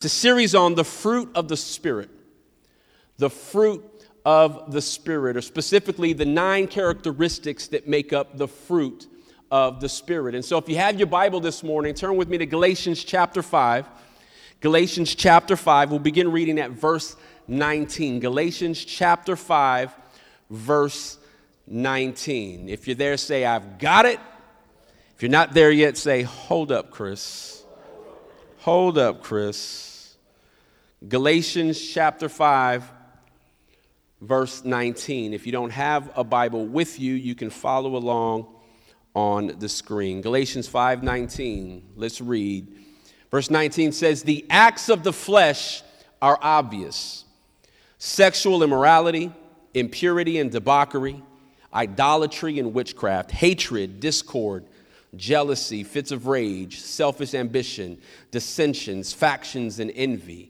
It's a series on the fruit of the Spirit. The fruit of the Spirit, or specifically the nine characteristics that make up the fruit of the Spirit. And so, if you have your Bible this morning, turn with me to Galatians chapter 5. Galatians chapter 5, we'll begin reading at verse 19. Galatians chapter 5, verse 19. If you're there, say, I've got it. If you're not there yet, say, Hold up, Chris. Hold up, Chris. Galatians chapter 5, verse 19. If you don't have a Bible with you, you can follow along on the screen. Galatians 5:19. Let's read. Verse 19 says, "The acts of the flesh are obvious: sexual immorality, impurity and debauchery, idolatry and witchcraft, hatred, discord, jealousy, fits of rage, selfish ambition, dissensions, factions and envy."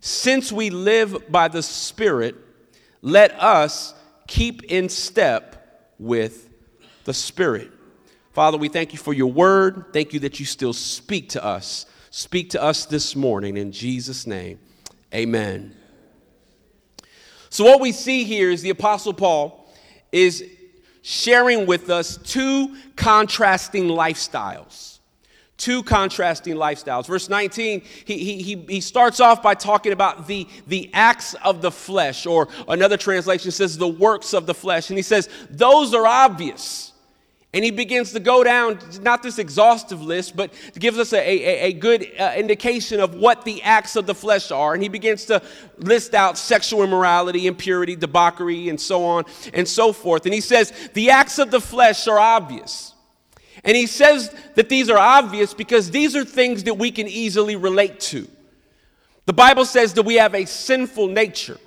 Since we live by the Spirit, let us keep in step with the Spirit. Father, we thank you for your word. Thank you that you still speak to us. Speak to us this morning in Jesus' name. Amen. So, what we see here is the Apostle Paul is sharing with us two contrasting lifestyles two contrasting lifestyles. Verse 19, he, he, he starts off by talking about the, the acts of the flesh, or another translation says the works of the flesh. And he says, those are obvious. And he begins to go down, not this exhaustive list, but gives us a, a, a good uh, indication of what the acts of the flesh are. And he begins to list out sexual immorality, impurity, debauchery, and so on and so forth. And he says, the acts of the flesh are obvious. And he says that these are obvious because these are things that we can easily relate to. The Bible says that we have a sinful nature.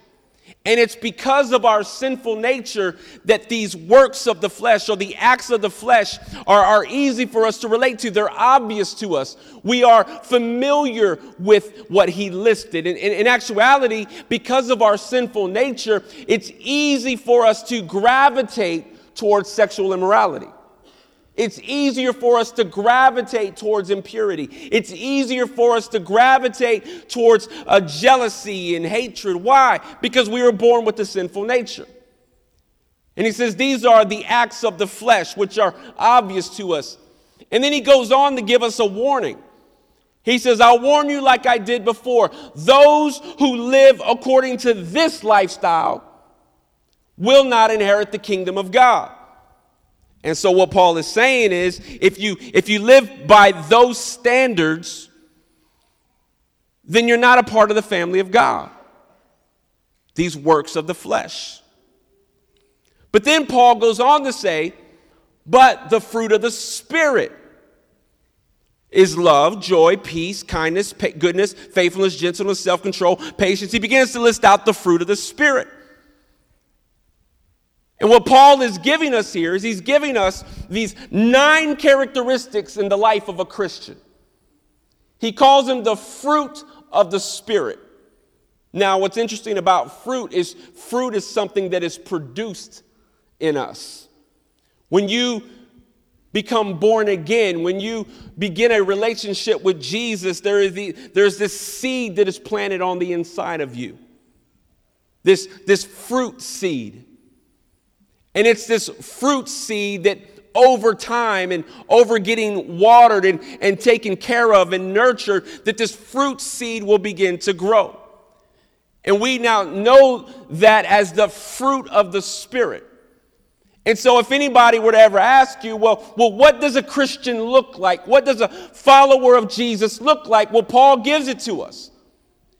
And it's because of our sinful nature that these works of the flesh or the acts of the flesh are, are easy for us to relate to. They're obvious to us. We are familiar with what he listed. In, in, in actuality, because of our sinful nature, it's easy for us to gravitate towards sexual immorality. It's easier for us to gravitate towards impurity. It's easier for us to gravitate towards a uh, jealousy and hatred. Why? Because we were born with a sinful nature. And he says these are the acts of the flesh, which are obvious to us. And then he goes on to give us a warning. He says, I'll warn you like I did before. Those who live according to this lifestyle will not inherit the kingdom of God. And so what Paul is saying is if you if you live by those standards then you're not a part of the family of God. These works of the flesh. But then Paul goes on to say, but the fruit of the spirit is love, joy, peace, kindness, goodness, faithfulness, gentleness, self-control, patience. He begins to list out the fruit of the spirit. And what Paul is giving us here is he's giving us these nine characteristics in the life of a Christian. He calls them the fruit of the Spirit. Now, what's interesting about fruit is fruit is something that is produced in us. When you become born again, when you begin a relationship with Jesus, there is the, there's this seed that is planted on the inside of you. This, this fruit seed. And it's this fruit seed that over time and over getting watered and, and taken care of and nurtured, that this fruit seed will begin to grow. And we now know that as the fruit of the Spirit. And so, if anybody were to ever ask you, well, well, what does a Christian look like? What does a follower of Jesus look like? Well, Paul gives it to us.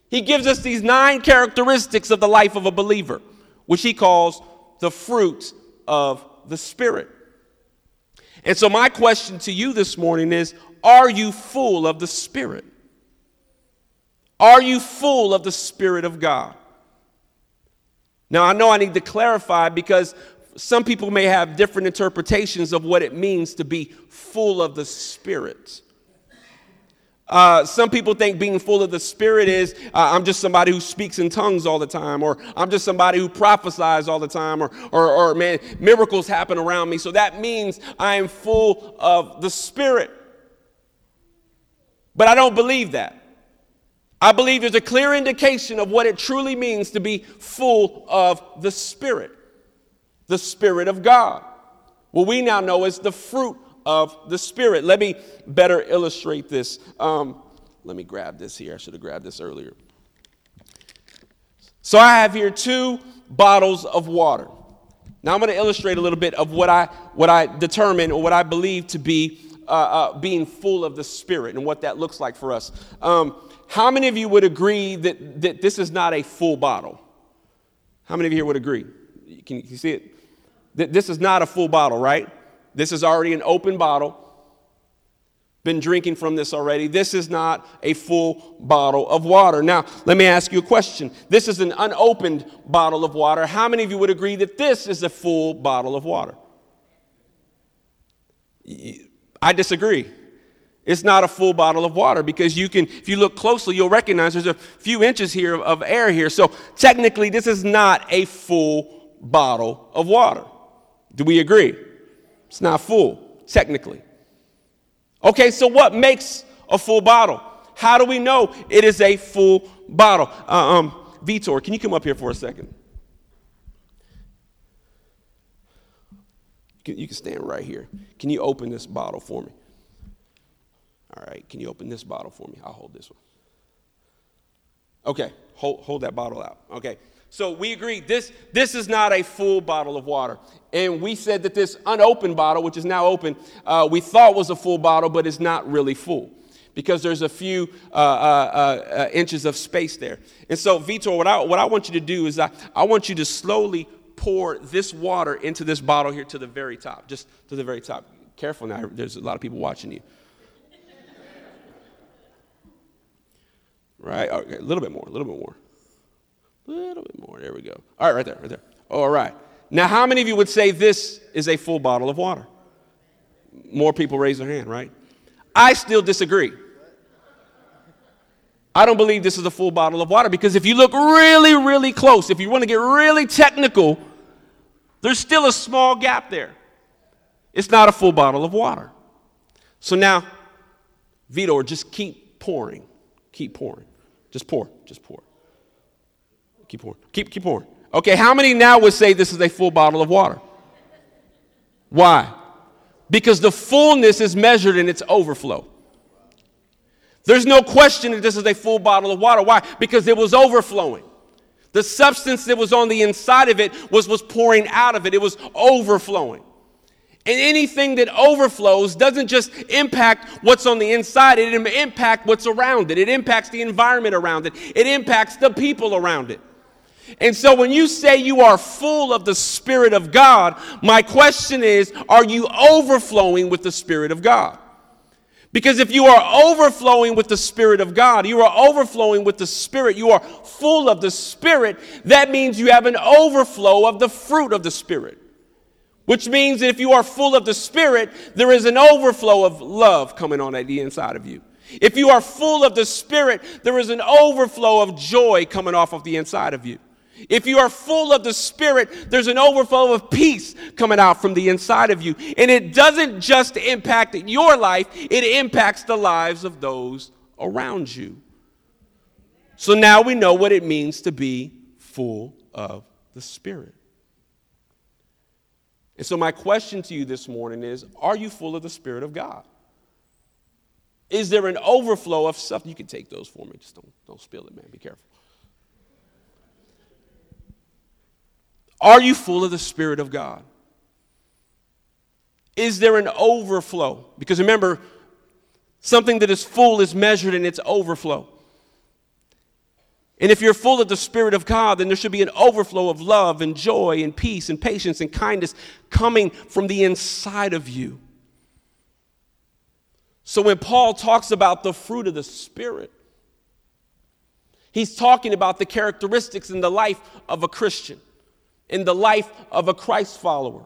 He gives us these nine characteristics of the life of a believer, which he calls the fruit of the Spirit. And so, my question to you this morning is Are you full of the Spirit? Are you full of the Spirit of God? Now, I know I need to clarify because some people may have different interpretations of what it means to be full of the Spirit. Uh, some people think being full of the Spirit is uh, I'm just somebody who speaks in tongues all the time, or I'm just somebody who prophesies all the time, or, or, or man, miracles happen around me. So that means I am full of the Spirit. But I don't believe that. I believe there's a clear indication of what it truly means to be full of the Spirit, the Spirit of God. What we now know as the fruit of the Spirit. Let me better illustrate this. Um, let me grab this here. I should have grabbed this earlier. So I have here two bottles of water. Now I'm going to illustrate a little bit of what I what I determine or what I believe to be uh, uh, being full of the Spirit and what that looks like for us. Um, how many of you would agree that, that this is not a full bottle? How many of you here would agree? Can you see it? That this is not a full bottle, right? This is already an open bottle. Been drinking from this already. This is not a full bottle of water. Now, let me ask you a question. This is an unopened bottle of water. How many of you would agree that this is a full bottle of water? I disagree. It's not a full bottle of water because you can, if you look closely, you'll recognize there's a few inches here of air here. So technically, this is not a full bottle of water. Do we agree? It's not full, technically. Okay, so what makes a full bottle? How do we know it is a full bottle? Uh, um, Vitor, can you come up here for a second? You can, stand right here. Can you open this bottle for me? All right, can you open this bottle for me? I'll hold this one. Okay, hold, hold that bottle out. Okay, so we agree this, this is not a full bottle of water. And we said that this unopened bottle, which is now open, uh, we thought was a full bottle, but it's not really full because there's a few uh, uh, uh, inches of space there. And so, Vitor, what I, what I want you to do is I, I want you to slowly pour this water into this bottle here to the very top, just to the very top. Careful now, there's a lot of people watching you. Right? Okay, a little bit more, a little bit more. A little bit more. There we go. All right, right there, right there. All right. Now, how many of you would say this is a full bottle of water? More people raise their hand, right? I still disagree. I don't believe this is a full bottle of water because if you look really, really close, if you want to get really technical, there's still a small gap there. It's not a full bottle of water. So now, Vitor, just keep pouring. Keep pouring. Just pour. Just pour. Keep pouring. Keep, keep pouring. Okay, how many now would say this is a full bottle of water? Why? Because the fullness is measured in its overflow. There's no question that this is a full bottle of water. Why? Because it was overflowing. The substance that was on the inside of it was, was pouring out of it, it was overflowing. And anything that overflows doesn't just impact what's on the inside, it impacts what's around it. It impacts the environment around it. It impacts the people around it. And so when you say you are full of the Spirit of God, my question is are you overflowing with the Spirit of God? Because if you are overflowing with the Spirit of God, you are overflowing with the Spirit, you are full of the Spirit, that means you have an overflow of the fruit of the Spirit. Which means that if you are full of the Spirit, there is an overflow of love coming on at the inside of you. If you are full of the Spirit, there is an overflow of joy coming off of the inside of you. If you are full of the Spirit, there's an overflow of peace coming out from the inside of you. And it doesn't just impact your life, it impacts the lives of those around you. So now we know what it means to be full of the Spirit. And so, my question to you this morning is Are you full of the Spirit of God? Is there an overflow of stuff? You can take those for me. Just don't, don't spill it, man. Be careful. Are you full of the Spirit of God? Is there an overflow? Because remember, something that is full is measured in its overflow. And if you're full of the Spirit of God, then there should be an overflow of love and joy and peace and patience and kindness coming from the inside of you. So when Paul talks about the fruit of the Spirit, He's talking about the characteristics in the life of a Christian, in the life of a Christ follower.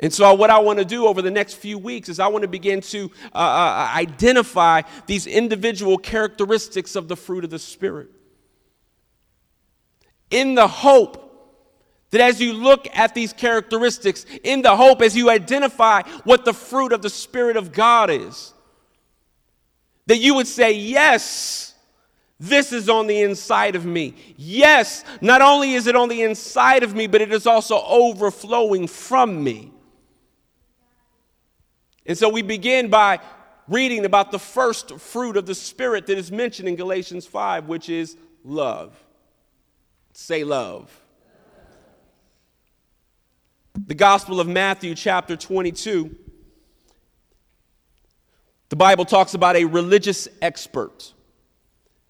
And so, what I want to do over the next few weeks is I want to begin to uh, uh, identify these individual characteristics of the fruit of the Spirit. In the hope that as you look at these characteristics, in the hope as you identify what the fruit of the Spirit of God is, that you would say, Yes, this is on the inside of me. Yes, not only is it on the inside of me, but it is also overflowing from me. And so we begin by reading about the first fruit of the Spirit that is mentioned in Galatians 5, which is love. Say love. The Gospel of Matthew, chapter 22, the Bible talks about a religious expert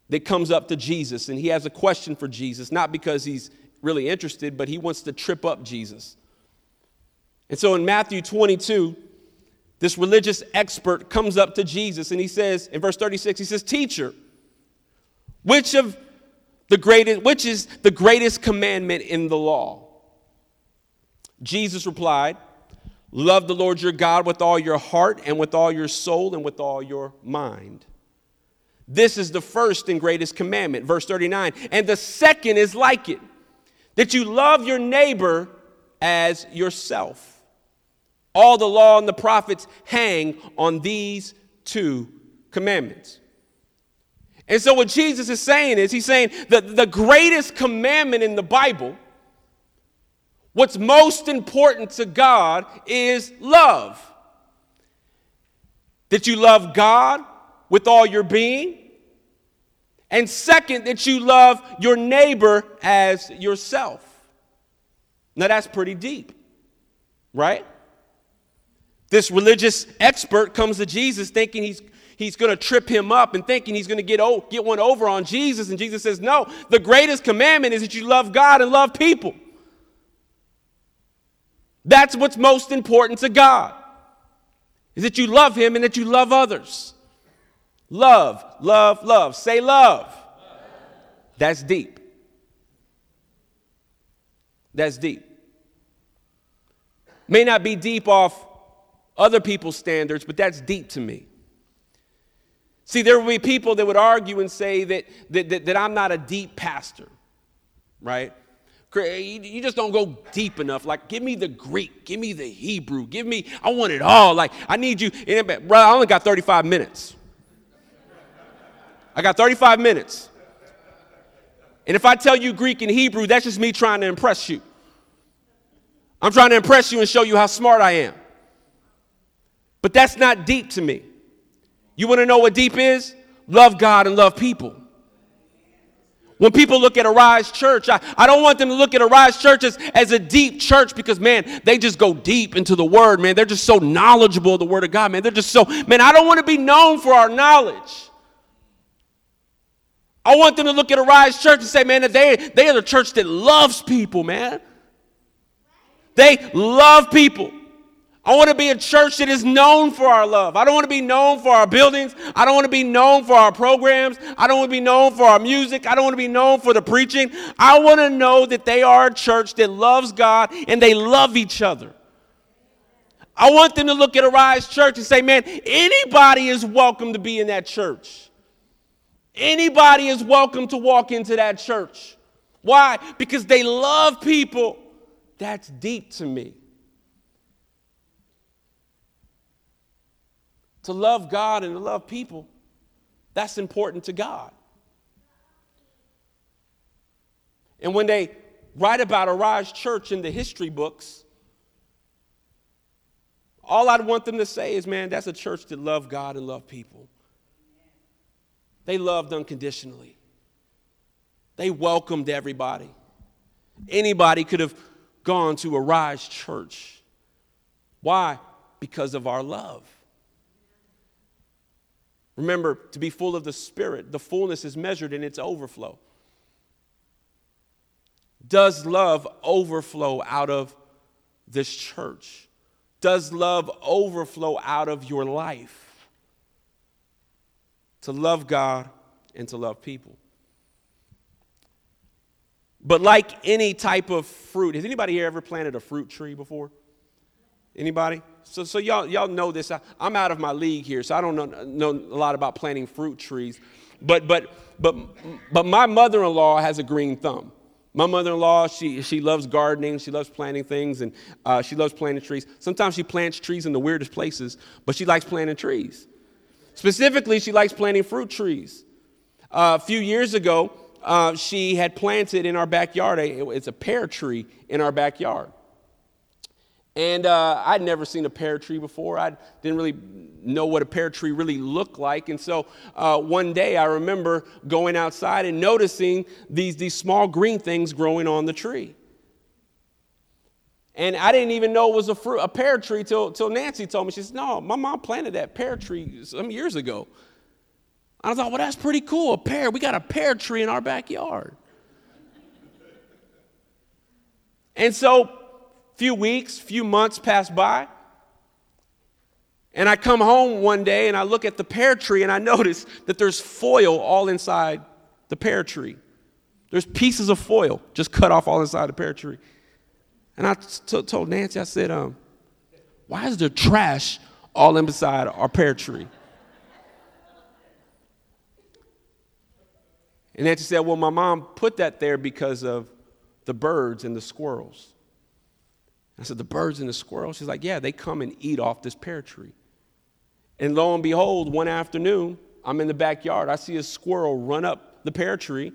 that comes up to Jesus and he has a question for Jesus, not because he's really interested, but he wants to trip up Jesus. And so in Matthew 22, this religious expert comes up to Jesus and he says, in verse 36, he says, Teacher, which of the greatest, which is the greatest commandment in the law? Jesus replied, Love the Lord your God with all your heart and with all your soul and with all your mind. This is the first and greatest commandment. Verse 39. And the second is like it that you love your neighbor as yourself. All the law and the prophets hang on these two commandments. And so, what Jesus is saying is, he's saying that the greatest commandment in the Bible, what's most important to God, is love. That you love God with all your being. And second, that you love your neighbor as yourself. Now, that's pretty deep, right? This religious expert comes to Jesus thinking he's, he's going to trip him up and thinking he's going to get, get one over on Jesus. And Jesus says, No, the greatest commandment is that you love God and love people. That's what's most important to God, is that you love Him and that you love others. Love, love, love. Say love. That's deep. That's deep. May not be deep off other people's standards, but that's deep to me. See, there will be people that would argue and say that, that, that, that I'm not a deep pastor, right? You just don't go deep enough. Like, give me the Greek, give me the Hebrew, give me, I want it all. Like, I need you. Bro, I only got 35 minutes. I got 35 minutes. And if I tell you Greek and Hebrew, that's just me trying to impress you. I'm trying to impress you and show you how smart I am. But that's not deep to me. You want to know what deep is? Love God and love people. When people look at Arise Church, I, I don't want them to look at Arise Church as, as a deep church because, man, they just go deep into the Word, man. They're just so knowledgeable of the Word of God, man. They're just so, man, I don't want to be known for our knowledge. I want them to look at Arise Church and say, man, they, they are the church that loves people, man. They love people. I want to be a church that is known for our love. I don't want to be known for our buildings. I don't want to be known for our programs. I don't want to be known for our music. I don't want to be known for the preaching. I want to know that they are a church that loves God and they love each other. I want them to look at Arise Church and say, man, anybody is welcome to be in that church. Anybody is welcome to walk into that church. Why? Because they love people. That's deep to me. to love God and to love people, that's important to God. And when they write about Arise Church in the history books, all I'd want them to say is, man, that's a church that loved God and loved people. They loved unconditionally. They welcomed everybody. Anybody could have gone to Arise Church. Why? Because of our love. Remember, to be full of the Spirit, the fullness is measured in its overflow. Does love overflow out of this church? Does love overflow out of your life? To love God, and to love people. But like any type of fruit, has anybody here ever planted a fruit tree before? Anybody? So, so y'all, y'all know this. I, am out of my league here, so I don't know, know a lot about planting fruit trees. But, but, but, but my mother-in-law has a green thumb. My mother-in-law, she, she loves gardening, she loves planting things, and uh, she loves planting trees. Sometimes she plants trees in the weirdest places, but she likes planting trees. Specifically, she likes planting fruit trees. Uh, a few years ago, uh, she had planted in our backyard, a, it's a pear tree in our backyard. And uh, I'd never seen a pear tree before. I didn't really know what a pear tree really looked like. And so uh, one day I remember going outside and noticing these, these small green things growing on the tree. And I didn't even know it was a, fruit, a pear tree till, till Nancy told me. She said, No, my mom planted that pear tree some years ago. I thought, Well, that's pretty cool. A pear. We got a pear tree in our backyard. and so few weeks, few months pass by. And I come home one day and I look at the pear tree and I notice that there's foil all inside the pear tree. There's pieces of foil just cut off all inside the pear tree. And I told Nancy, I said, um, why is there trash all inside our pear tree? And Nancy said, well, my mom put that there because of the birds and the squirrels. I said, The birds and the squirrels? She's like, Yeah, they come and eat off this pear tree. And lo and behold, one afternoon, I'm in the backyard. I see a squirrel run up the pear tree,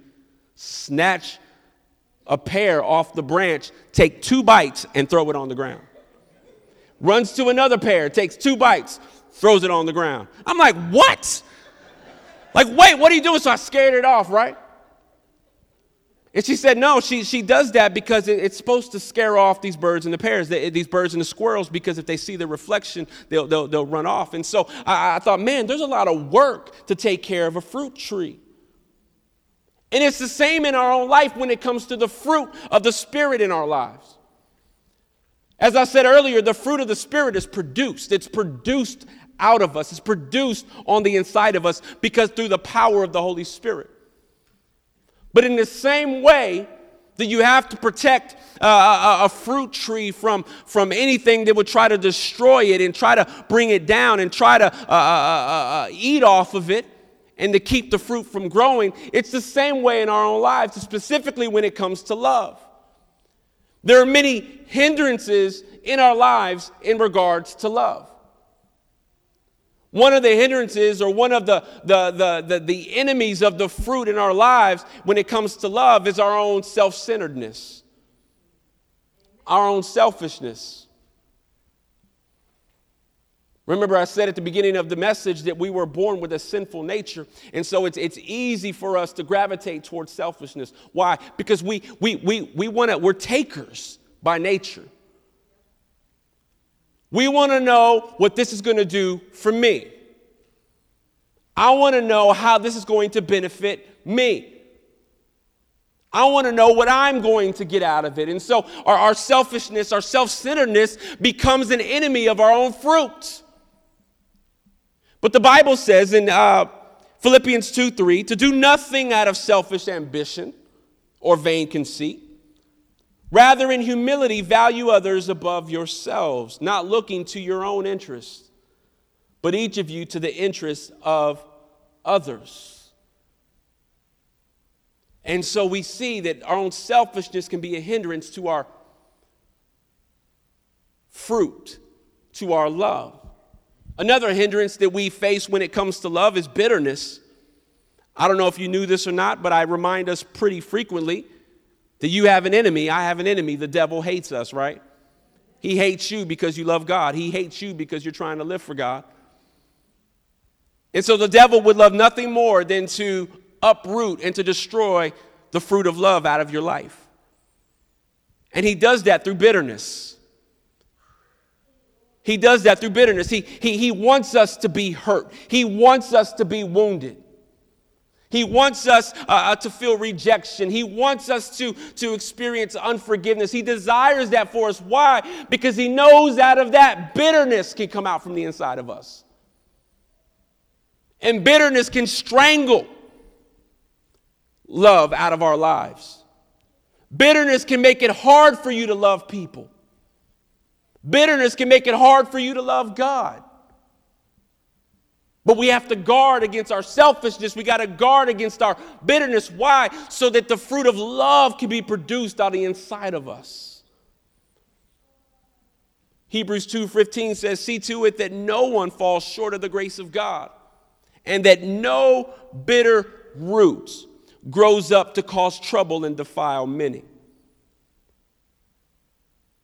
snatch a pear off the branch, take two bites, and throw it on the ground. Runs to another pear, takes two bites, throws it on the ground. I'm like, What? Like, wait, what are you doing? So I scared it off, right? And she said, no, she, she does that because it, it's supposed to scare off these birds and the pears, these birds and the squirrels, because if they see the reflection, they'll, they'll, they'll run off. And so I, I thought, man, there's a lot of work to take care of a fruit tree. And it's the same in our own life when it comes to the fruit of the Spirit in our lives. As I said earlier, the fruit of the Spirit is produced. It's produced out of us, it's produced on the inside of us because through the power of the Holy Spirit. But in the same way that you have to protect uh, a, a, fruit tree from, from anything that would try to destroy it and try to bring it down and try to uh, uh, uh, uh, eat off of it and to keep the fruit from growing, it's the same way in our own lives, specifically when it comes to love. There are many hindrances in our lives in regards to love. One of the hindrances or one of the, the, the, the, the enemies of the fruit in our lives when it comes to love is our own self centeredness, our own selfishness. Remember, I said at the beginning of the message that we were born with a sinful nature. And so it's, it's easy for us to gravitate towards selfishness. Why? Because we, we, we, we want to, we're takers by nature. We want to know what this is going to do for me. I want to know how this is going to benefit me. I want to know what I'm going to get out of it. And so our, our selfishness, our self centeredness becomes an enemy of our own fruit. But the Bible says in uh, Philippians 2 3 to do nothing out of selfish ambition or vain conceit Rather, in humility, value others above yourselves, not looking to your own interests, but each of you to the interests of others. And so we see that our own selfishness can be a hindrance to our fruit, to our love. Another hindrance that we face when it comes to love is bitterness. I don't know if you knew this or not, but I remind us pretty frequently that you have an enemy, I have an enemy. The devil hates us, right? He hates you because you love God. He hates you because you're trying to live for God. And so the devil would love nothing more than to uproot and to destroy the fruit of love out of your life. And he does that through bitterness. He does that through bitterness. He, he, he wants us to be hurt, he wants us to be wounded. He wants us uh, uh, to feel rejection. He wants us to, to experience unforgiveness. He desires that for us. Why? Because he knows out of that bitterness can come out from the inside of us. And bitterness can strangle love out of our lives. Bitterness can make it hard for you to love people. Bitterness can make it hard for you to love God. But we have to guard against our selfishness. We got to guard against our bitterness. Why? So that the fruit of love can be produced on the inside of us. Hebrews 2:15 says, "See to it that no one falls short of the grace of God, and that no bitter root grows up to cause trouble and defile many."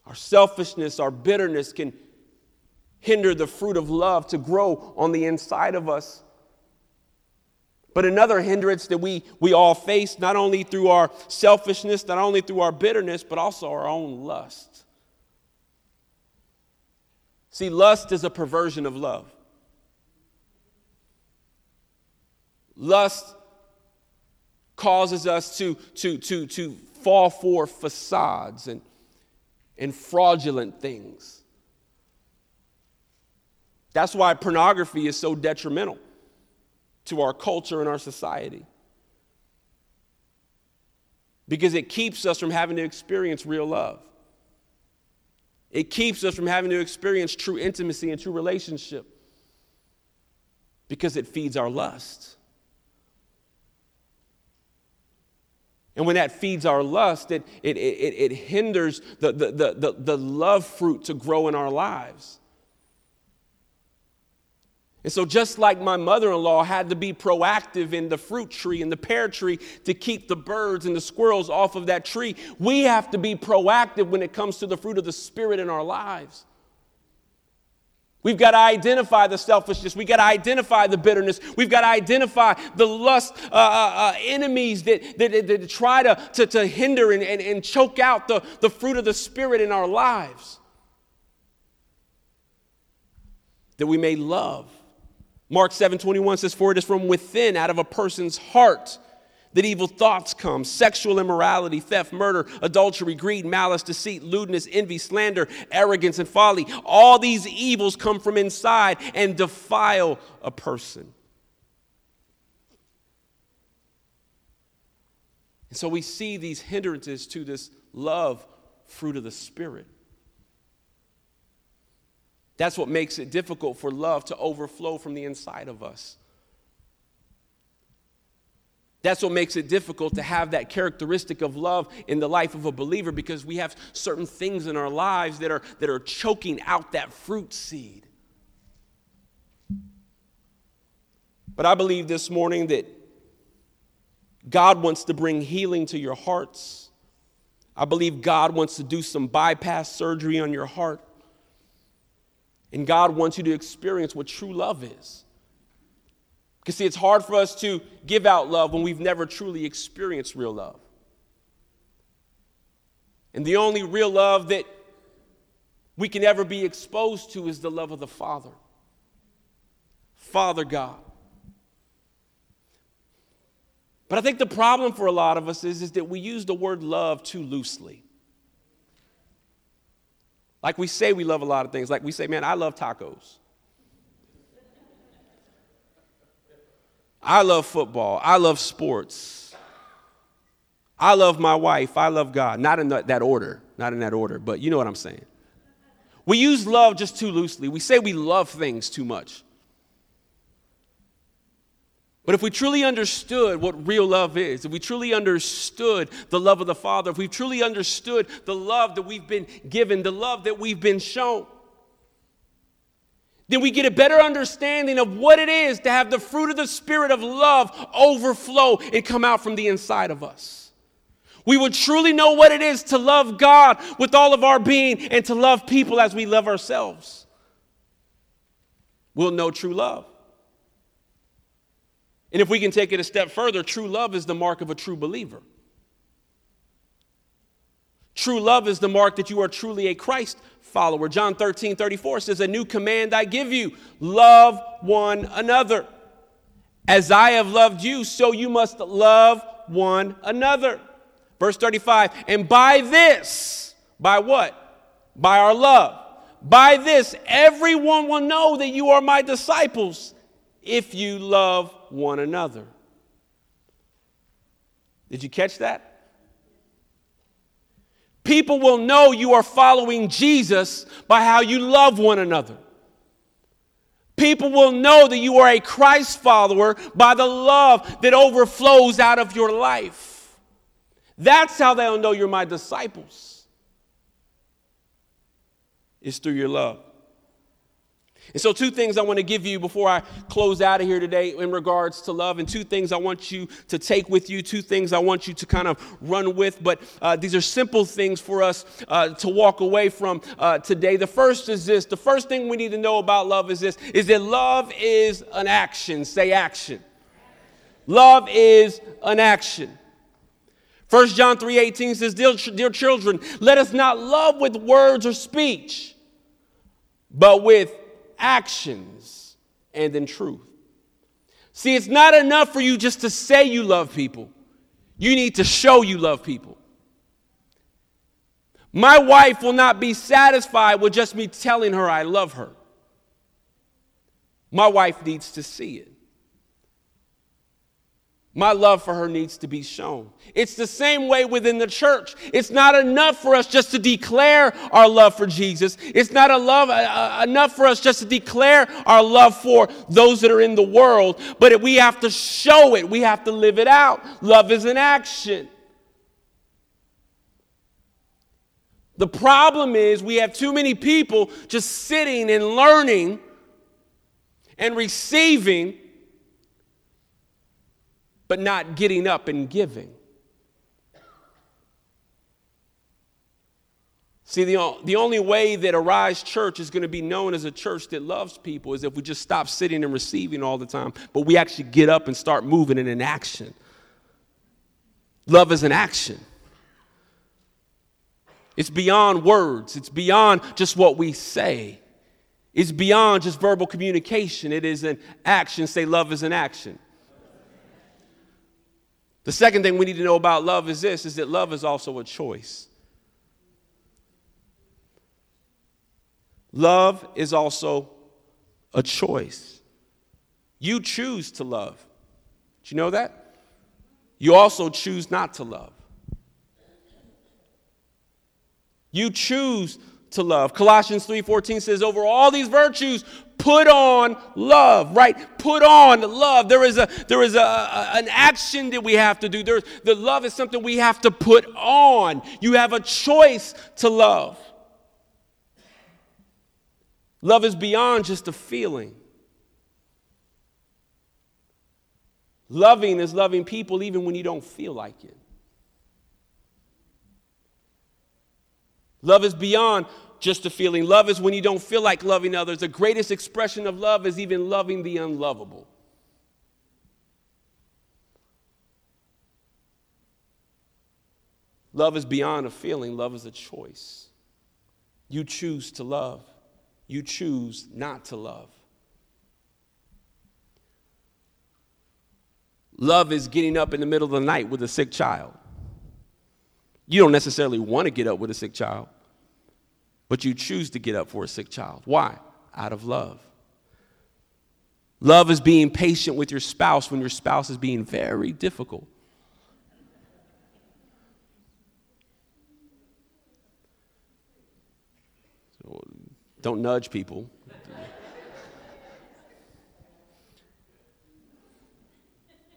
Our selfishness, our bitterness can hinder the fruit of love to grow on the inside of us. But another hindrance that we, we all face, not only through our selfishness, not only through our bitterness, but also our own lust. See, lust is a perversion of love. Lust causes us to, to, to, to fall for facades and, and fraudulent things. That's why pornography is so detrimental to our culture and our society. Because it keeps us from having to experience real love. It keeps us from having to experience true intimacy and true relationship because it feeds our lust. And when that feeds our lust, it, it, it, it hinders the, the, the, the, love fruit to grow in our lives. And so, just like my mother in law had to be proactive in the fruit tree and the pear tree to keep the birds and the squirrels off of that tree, we have to be proactive when it comes to the fruit of the Spirit in our lives. We've got to identify the selfishness. We've got to identify the bitterness. We've got to identify the lust uh, uh, uh enemies that, that, that, try to, to, to hinder and, and, and choke out the, the fruit of the Spirit in our lives. That we may love Mark 7 21 says, For it is from within, out of a person's heart, that evil thoughts come sexual immorality, theft, murder, adultery, greed, malice, deceit, lewdness, envy, slander, arrogance, and folly. All these evils come from inside and defile a person. And so we see these hindrances to this love fruit of the Spirit. That's what makes it difficult for love to overflow from the inside of us. That's what makes it difficult to have that characteristic of love in the life of a believer because we have certain things in our lives that are, that are choking out that fruit seed. But I believe this morning that God wants to bring healing to your hearts. I believe God wants to do some bypass surgery on your heart. And God wants you to experience what true love is. Because, see, it's hard for us to give out love when we've never truly experienced real love. And the only real love that we can ever be exposed to is the love of the Father. Father God. But I think the problem for a lot of us is, is that we use the word love too loosely. Like we say we love a lot of things. Like we say, man, I love tacos. I love football. I love sports. I love my wife. I love God. Not in that order. Not in that order, but you know what I'm saying. We use love just too loosely. We say we love things too much. But if we truly understood what real love is, if we truly understood the love of the Father, if we truly understood the love that we've been given, the love that we've been shown, then we get a better understanding of what it is to have the fruit of the Spirit of love overflow and come out from the inside of us. We would truly know what it is to love God with all of our being and to love people as we love ourselves. We'll know true love. And if we can take it a step further, true love is the mark of a true believer. True love is the mark that you are truly a Christ follower. John 13, 34 says, A new command I give you love one another. As I have loved you, so you must love one another. Verse 35, and by this, by what? By our love. By this, everyone will know that you are my disciples if you love one another. Did you catch that? People will know you are following Jesus by how you love one another. People will know that you are a Christ follower by the love that overflows out of your life. That's how they'll know you're my disciples. it's through your love. And so, two things I want to give you before I close out of here today in regards to love, and two things I want you to take with you, two things I want you to kind of run with. But uh, these are simple things for us uh, to walk away from uh, today. The first is this the first thing we need to know about love is this is that love is an action. Say action. Love is an action. 1 John 3:18 says, dear, dear children, let us not love with words or speech, but with actions and in truth. See, it's not enough for you just to say you love people, you need to show you love people. My wife will not be satisfied with just me telling her I love her. My wife needs to see it. My love for her needs to be shown. It's the same way within the church. It's not enough for us just to declare our love for Jesus. It's not love, uh, uh, enough for us just to declare our love for those that are in the world, but we have to show it. We have to live it out. Love is an action. The problem is we have too many people just sitting and learning and receiving but not getting up and giving. See, the, the only way that Arise Church is going to be known as a church that loves people is if we just stop sitting and receiving all the time, but we actually get up and start moving and in an action. Love is an action. It's beyond words, it's beyond just what we say. It's beyond just verbal communication. It is an action. Say, love is an action. The second thing we need to know about love is this is that love is also a choice. Love is also a choice. You choose to love. Do you know that? You also choose not to love. You choose to love. Colossians 3:14 says over all these virtues put on love, right? Put on love. There is a there is a, a, an action that we have to do. There, the love is something we have to put on. You have a choice to love. Love is beyond just a feeling. Loving is loving people even when you don't feel like it. Love is beyond just a feeling. Love is when you don't feel like loving others. The greatest expression of love is even loving the unlovable. Love is beyond a feeling, love is a choice. You choose to love, you choose not to love. Love is getting up in the middle of the night with a sick child. You don't necessarily want to get up with a sick child, but you choose to get up for a sick child. Why? Out of love. Love is being patient with your spouse when your spouse is being very difficult. So don't nudge people.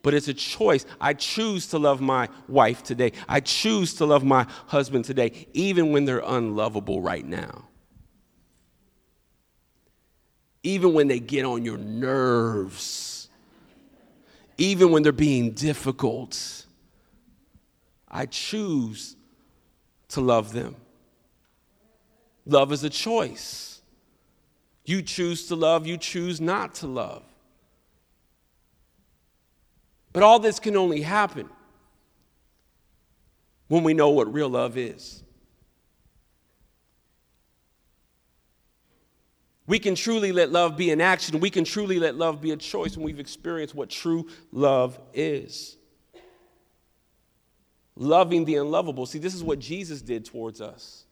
But it's a choice. I choose to love my wife today. I choose to love my husband today, even when they're unlovable right now. Even when they get on your nerves, even when they're being difficult, I choose to love them. Love is a choice. You choose to love, you choose not to love. But all this can only happen when we know what real love is. We can truly let love be an action. We can truly let love be a choice when we've experienced what true love is. Loving the unlovable. See, this is what Jesus did towards us.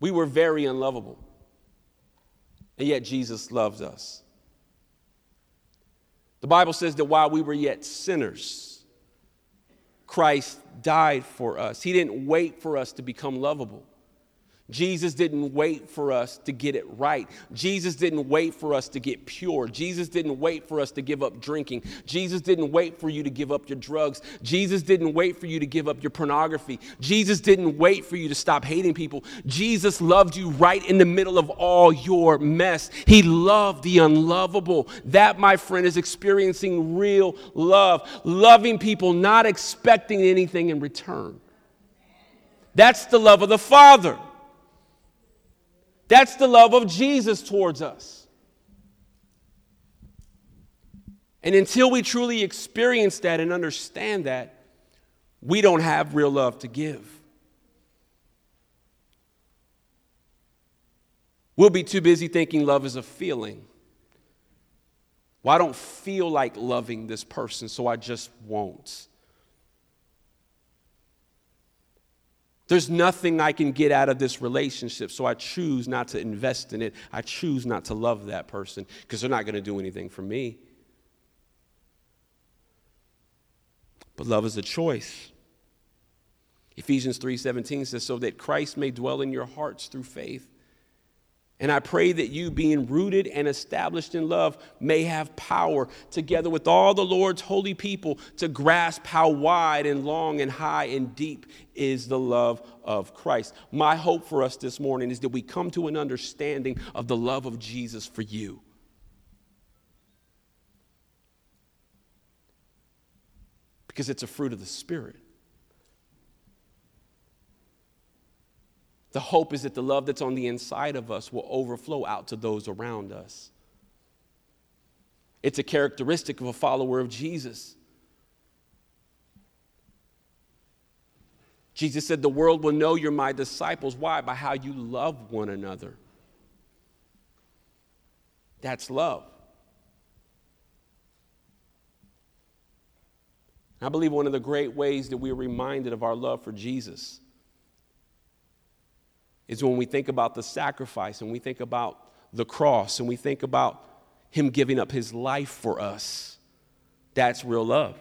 We were very unlovable, and yet Jesus loves us. The Bible says that while we were yet sinners, Christ died for us. He didn't wait for us to become lovable. Jesus didn't wait for us to get it right. Jesus didn't wait for us to get pure. Jesus didn't wait for us to give up drinking. Jesus didn't wait for you to give up your drugs. Jesus didn't wait for you to give up your pornography. Jesus didn't wait for you to stop hating people. Jesus loved you right in the middle of all your mess. He loved the unlovable. That, my friend, is experiencing real love, loving people, not expecting anything in return. That's the love of the Father. That's the love of Jesus towards us. And until we truly experience that and understand that, we don't have real love to give. We'll be too busy thinking love is a feeling. Well, I don't feel like loving this person, so I just won't. There's nothing I can get out of this relationship, so I choose not to invest in it. I choose not to love that person because they're not going to do anything for me. But love is a choice. Ephesians 3:17 says so that Christ may dwell in your hearts through faith. And I pray that you, being rooted and established in love, may have power, together with all the Lord's holy people, to grasp how wide and long and high and deep is the love of Christ. My hope for us this morning is that we come to an understanding of the love of Jesus for you. Because it's a fruit of the Spirit. The hope is that the love that's on the inside of us will overflow out to those around us. It's a characteristic of a follower of Jesus. Jesus said, The world will know you're my disciples. Why? By how you love one another. That's love. I believe one of the great ways that we're reminded of our love for Jesus is when we think about the sacrifice and we think about the cross and we think about him giving up his life for us. That's real love.